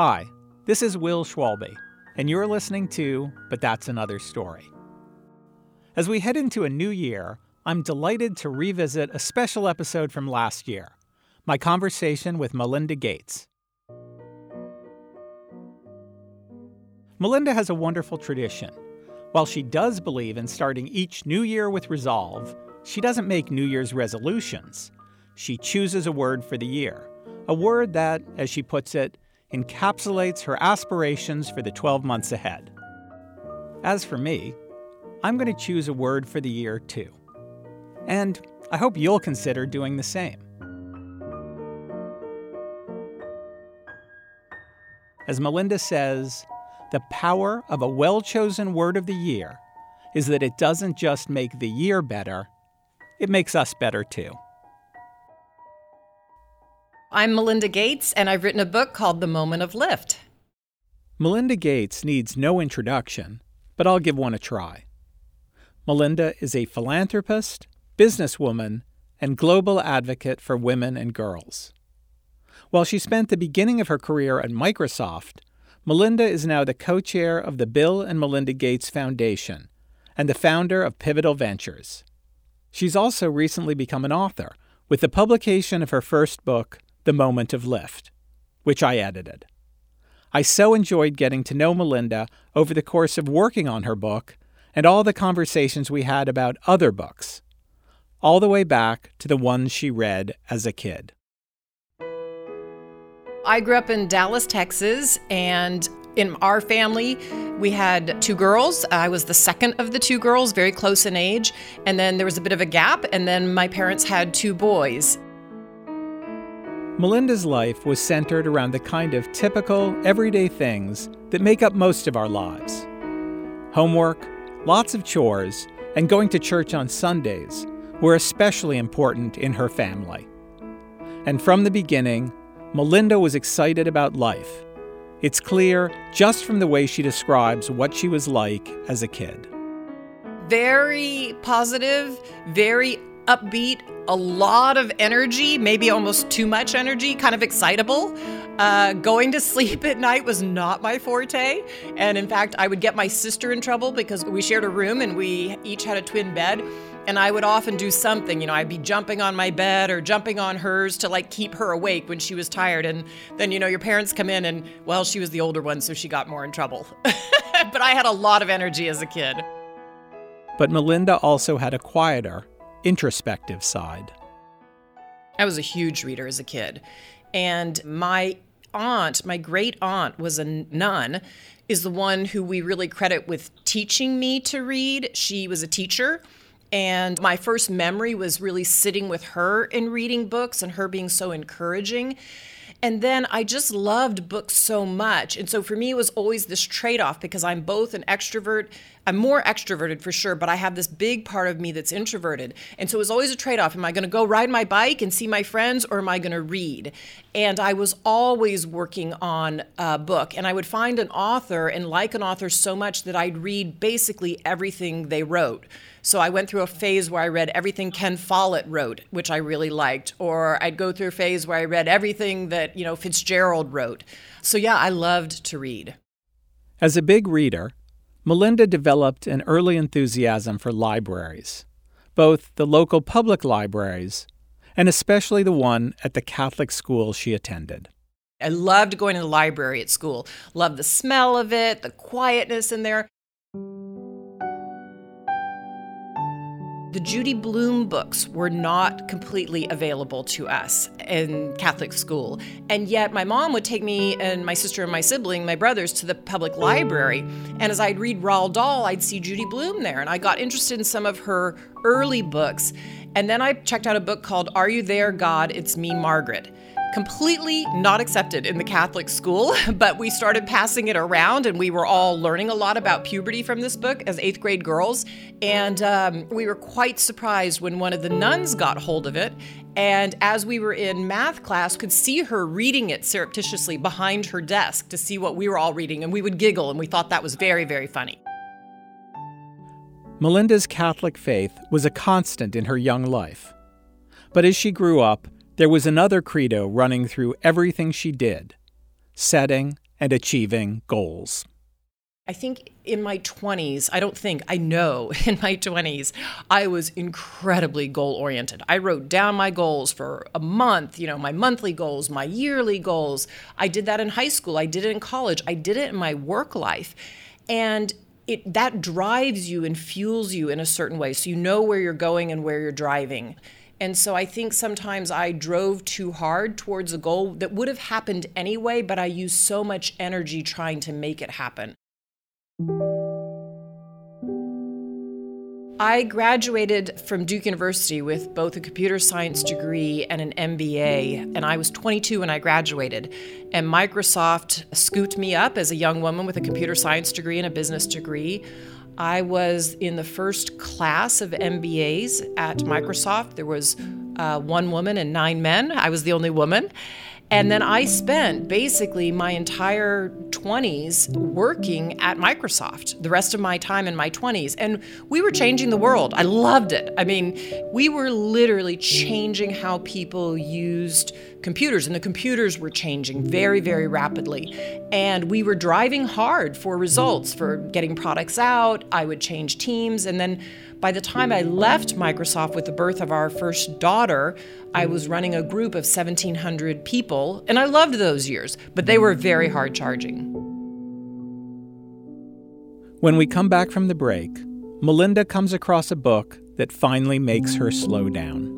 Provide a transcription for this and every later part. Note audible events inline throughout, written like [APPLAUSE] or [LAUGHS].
Hi, this is Will Schwalbe, and you're listening to But That's Another Story. As we head into a new year, I'm delighted to revisit a special episode from last year my conversation with Melinda Gates. Melinda has a wonderful tradition. While she does believe in starting each new year with resolve, she doesn't make New Year's resolutions. She chooses a word for the year, a word that, as she puts it, encapsulates her aspirations for the 12 months ahead. As for me, I'm going to choose a word for the year too. And I hope you'll consider doing the same. As Melinda says, the power of a well chosen word of the year is that it doesn't just make the year better, it makes us better too. I'm Melinda Gates, and I've written a book called The Moment of Lift. Melinda Gates needs no introduction, but I'll give one a try. Melinda is a philanthropist, businesswoman, and global advocate for women and girls. While she spent the beginning of her career at Microsoft, Melinda is now the co chair of the Bill and Melinda Gates Foundation and the founder of Pivotal Ventures. She's also recently become an author with the publication of her first book, the Moment of Lift, which I edited. I so enjoyed getting to know Melinda over the course of working on her book and all the conversations we had about other books, all the way back to the ones she read as a kid. I grew up in Dallas, Texas, and in our family, we had two girls. I was the second of the two girls, very close in age. And then there was a bit of a gap, and then my parents had two boys. Melinda's life was centered around the kind of typical, everyday things that make up most of our lives homework, lots of chores, and going to church on Sundays were especially important in her family. And from the beginning, Melinda was excited about life. It's clear just from the way she describes what she was like as a kid. Very positive, very upbeat, a lot of energy, maybe almost too much energy, kind of excitable. Uh, going to [LAUGHS] sleep at night was not my forte. And in fact, I would get my sister in trouble because we shared a room and we each had a twin bed. And I would often do something, you know, I'd be jumping on my bed or jumping on hers to like keep her awake when she was tired. And then, you know, your parents come in and, well, she was the older one, so she got more in trouble. [LAUGHS] but I had a lot of energy as a kid. But Melinda also had a quieter, introspective side. I was a huge reader as a kid. And my aunt, my great aunt, was a nun, is the one who we really credit with teaching me to read. She was a teacher. And my first memory was really sitting with her and reading books and her being so encouraging. And then I just loved books so much. And so for me, it was always this trade off because I'm both an extrovert. I'm more extroverted for sure, but I have this big part of me that's introverted. And so it was always a trade off. Am I going to go ride my bike and see my friends or am I going to read? And I was always working on a book. And I would find an author and like an author so much that I'd read basically everything they wrote. So I went through a phase where I read everything Ken Follett wrote, which I really liked, or I'd go through a phase where I read everything that, you know, Fitzgerald wrote. So yeah, I loved to read. As a big reader, Melinda developed an early enthusiasm for libraries, both the local public libraries and especially the one at the Catholic school she attended. I loved going to the library at school. Loved the smell of it, the quietness in there. The Judy Blume books were not completely available to us in Catholic school. And yet, my mom would take me and my sister and my sibling, my brothers, to the public library. And as I'd read Roald Dahl, I'd see Judy Blume there. And I got interested in some of her early books. And then I checked out a book called Are You There, God? It's Me, Margaret. Completely not accepted in the Catholic school, [LAUGHS] but we started passing it around and we were all learning a lot about puberty from this book as eighth grade girls. And um, we were quite surprised when one of the nuns got hold of it. And as we were in math class, could see her reading it surreptitiously behind her desk to see what we were all reading. And we would giggle and we thought that was very, very funny. Melinda's Catholic faith was a constant in her young life. But as she grew up, there was another credo running through everything she did setting and achieving goals. I think in my 20s, I don't think, I know [LAUGHS] in my 20s, I was incredibly goal oriented. I wrote down my goals for a month, you know, my monthly goals, my yearly goals. I did that in high school, I did it in college, I did it in my work life. And it that drives you and fuels you in a certain way so you know where you're going and where you're driving and so I think sometimes I drove too hard towards a goal that would have happened anyway, but I used so much energy trying to make it happen. I graduated from Duke University with both a computer science degree and an MBA, and I was 22 when I graduated. And Microsoft scooped me up as a young woman with a computer science degree and a business degree. I was in the first class of MBAs at Microsoft. There was uh, one woman and nine men. I was the only woman. And then I spent basically my entire 20s working at Microsoft, the rest of my time in my 20s. And we were changing the world. I loved it. I mean, we were literally changing how people used computers, and the computers were changing very, very rapidly. And we were driving hard for results, for getting products out. I would change teams. And then by the time I left Microsoft with the birth of our first daughter, I was running a group of 1,700 people, and I loved those years, but they were very hard charging. When we come back from the break, Melinda comes across a book that finally makes her slow down.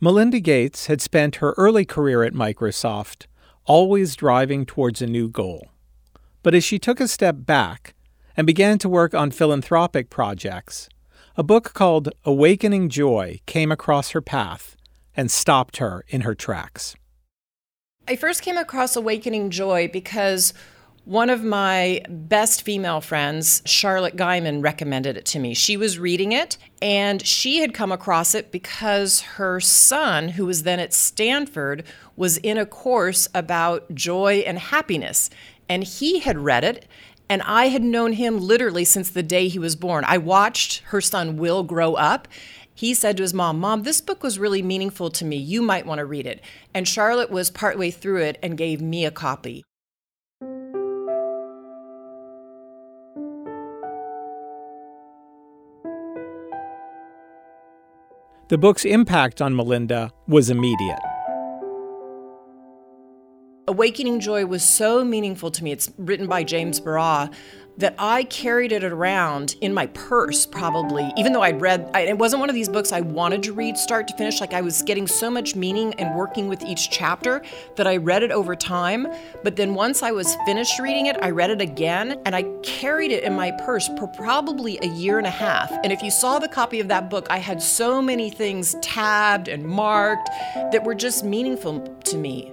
Melinda Gates had spent her early career at Microsoft always driving towards a new goal. But as she took a step back and began to work on philanthropic projects, a book called Awakening Joy came across her path and stopped her in her tracks. I first came across Awakening Joy because one of my best female friends, Charlotte Guyman, recommended it to me. She was reading it and she had come across it because her son, who was then at Stanford, was in a course about joy and happiness. And he had read it and I had known him literally since the day he was born. I watched her son Will grow up. He said to his mom, Mom, this book was really meaningful to me. You might want to read it. And Charlotte was partway through it and gave me a copy. The book's impact on Melinda was immediate. Awakening Joy was so meaningful to me. It's written by James Baraz that I carried it around in my purse, probably, even though I'd read, I, it wasn't one of these books I wanted to read start to finish. Like I was getting so much meaning and working with each chapter that I read it over time. But then once I was finished reading it, I read it again and I carried it in my purse for probably a year and a half. And if you saw the copy of that book, I had so many things tabbed and marked that were just meaningful to me.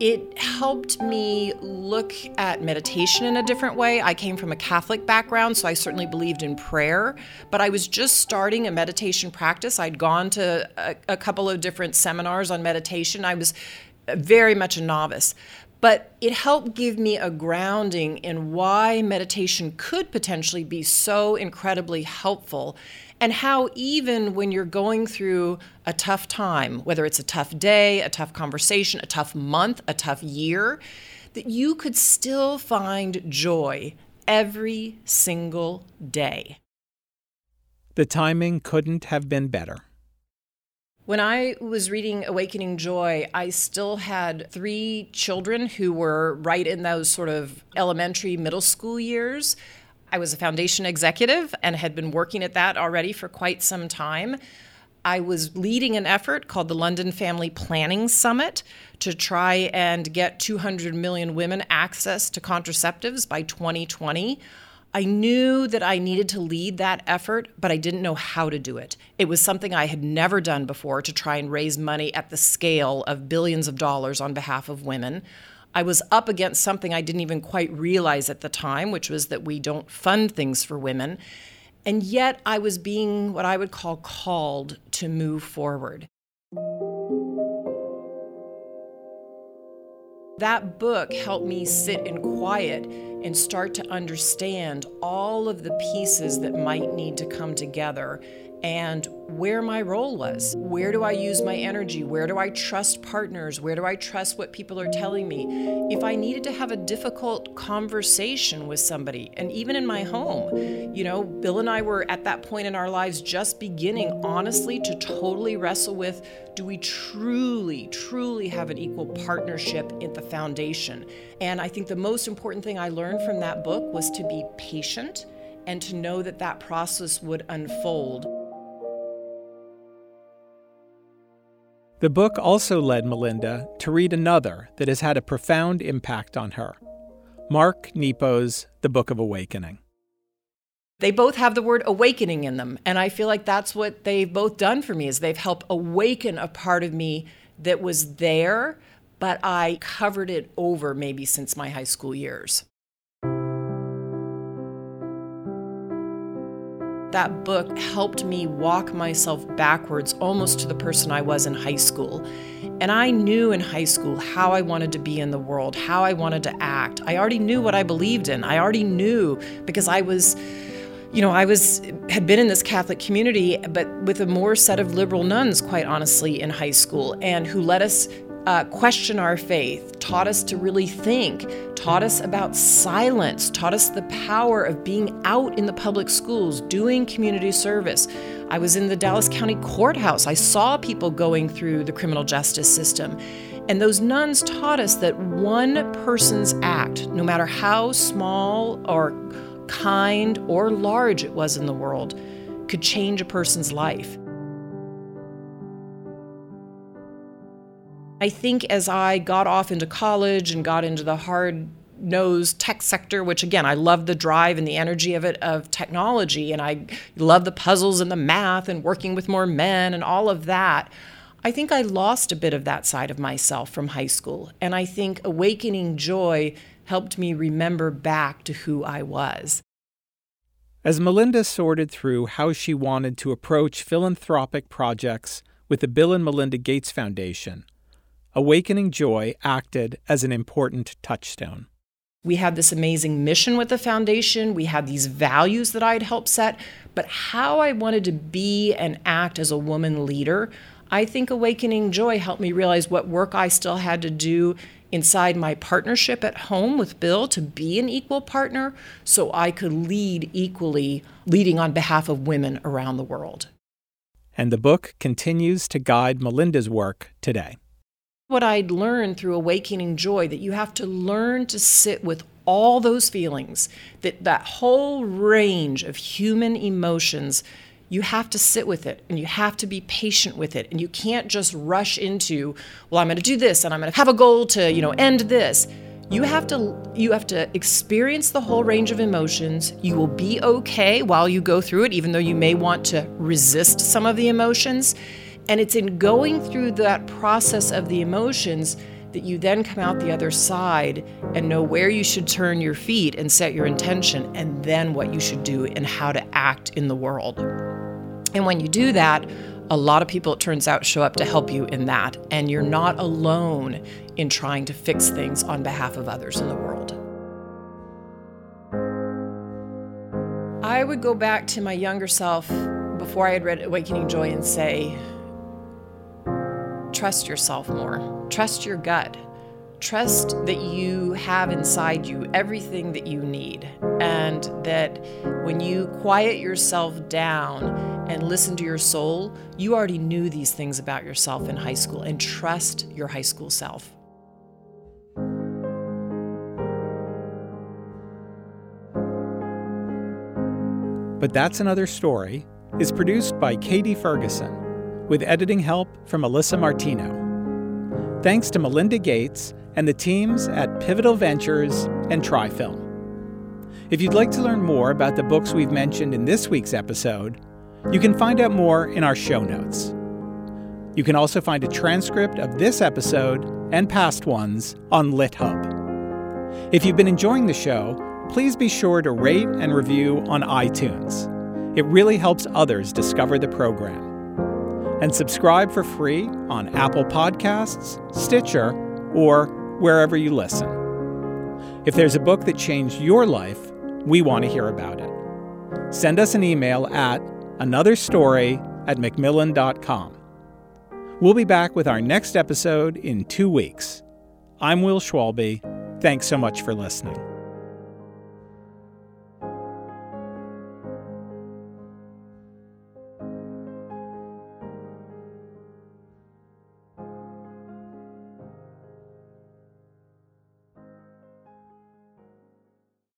It helped me look at meditation in a different way. I came from a Catholic background, so I certainly believed in prayer, but I was just starting a meditation practice. I'd gone to a, a couple of different seminars on meditation. I was very much a novice. But it helped give me a grounding in why meditation could potentially be so incredibly helpful and how even when you're going through a tough time, whether it's a tough day, a tough conversation, a tough month, a tough year, that you could still find joy every single day. The timing couldn't have been better. When I was reading Awakening Joy, I still had three children who were right in those sort of elementary, middle school years. I was a foundation executive and had been working at that already for quite some time. I was leading an effort called the London Family Planning Summit to try and get 200 million women access to contraceptives by 2020. I knew that I needed to lead that effort, but I didn't know how to do it. It was something I had never done before to try and raise money at the scale of billions of dollars on behalf of women. I was up against something I didn't even quite realize at the time, which was that we don't fund things for women. And yet I was being what I would call called to move forward. That book helped me sit in quiet and start to understand all of the pieces that might need to come together and where my role was. Where do I use my energy? Where do I trust partners? Where do I trust what people are telling me? If I needed to have a difficult conversation with somebody, and even in my home, you know, Bill and I were at that point in our lives just beginning, honestly, to totally wrestle with do we truly, truly have an equal partnership at the foundation? And I think the most important thing I learned from that book was to be patient and to know that that process would unfold. The book also led Melinda to read another that has had a profound impact on her Mark Nepo's The Book of Awakening. They both have the word awakening in them, and I feel like that's what they've both done for me is they've helped awaken a part of me that was there, but I covered it over maybe since my high school years. That book helped me walk myself backwards almost to the person I was in high school. And I knew in high school how I wanted to be in the world, how I wanted to act. I already knew what I believed in. I already knew because I was you know, I was had been in this Catholic community, but with a more set of liberal nuns, quite honestly, in high school, and who let us uh, question our faith, taught us to really think, taught us about silence, taught us the power of being out in the public schools, doing community service. I was in the Dallas County Courthouse. I saw people going through the criminal justice system. And those nuns taught us that one person's act, no matter how small or kind or large it was in the world, could change a person's life. I think as I got off into college and got into the hard nosed tech sector, which again, I love the drive and the energy of it of technology, and I love the puzzles and the math and working with more men and all of that. I think I lost a bit of that side of myself from high school. And I think awakening joy helped me remember back to who I was. As Melinda sorted through how she wanted to approach philanthropic projects with the Bill and Melinda Gates Foundation, Awakening Joy acted as an important touchstone. We had this amazing mission with the foundation. We had these values that I'd helped set. But how I wanted to be and act as a woman leader, I think Awakening Joy helped me realize what work I still had to do inside my partnership at home with Bill to be an equal partner so I could lead equally, leading on behalf of women around the world. And the book continues to guide Melinda's work today what I'd learned through awakening joy that you have to learn to sit with all those feelings, that that whole range of human emotions, you have to sit with it and you have to be patient with it and you can't just rush into, well, I'm going to do this and I'm going to have a goal to, you know, end this. You have to you have to experience the whole range of emotions. You will be okay while you go through it even though you may want to resist some of the emotions and it's in going through that process of the emotions that you then come out the other side and know where you should turn your feet and set your intention, and then what you should do and how to act in the world. And when you do that, a lot of people, it turns out, show up to help you in that. And you're not alone in trying to fix things on behalf of others in the world. I would go back to my younger self before I had read Awakening Joy and say, trust yourself more, trust your gut, trust that you have inside you everything that you need, and that when you quiet yourself down and listen to your soul, you already knew these things about yourself in high school, and trust your high school self. But That's Another Story is produced by Katie Ferguson, with editing help from Alyssa Martino. Thanks to Melinda Gates and the teams at Pivotal Ventures and Trifilm. If you'd like to learn more about the books we've mentioned in this week's episode, you can find out more in our show notes. You can also find a transcript of this episode and past ones on LitHub. If you've been enjoying the show, please be sure to rate and review on iTunes. It really helps others discover the program. And subscribe for free on Apple Podcasts, Stitcher, or wherever you listen. If there's a book that changed your life, we want to hear about it. Send us an email at anotherstory at macmillan.com. We'll be back with our next episode in two weeks. I'm Will Schwalbe. Thanks so much for listening.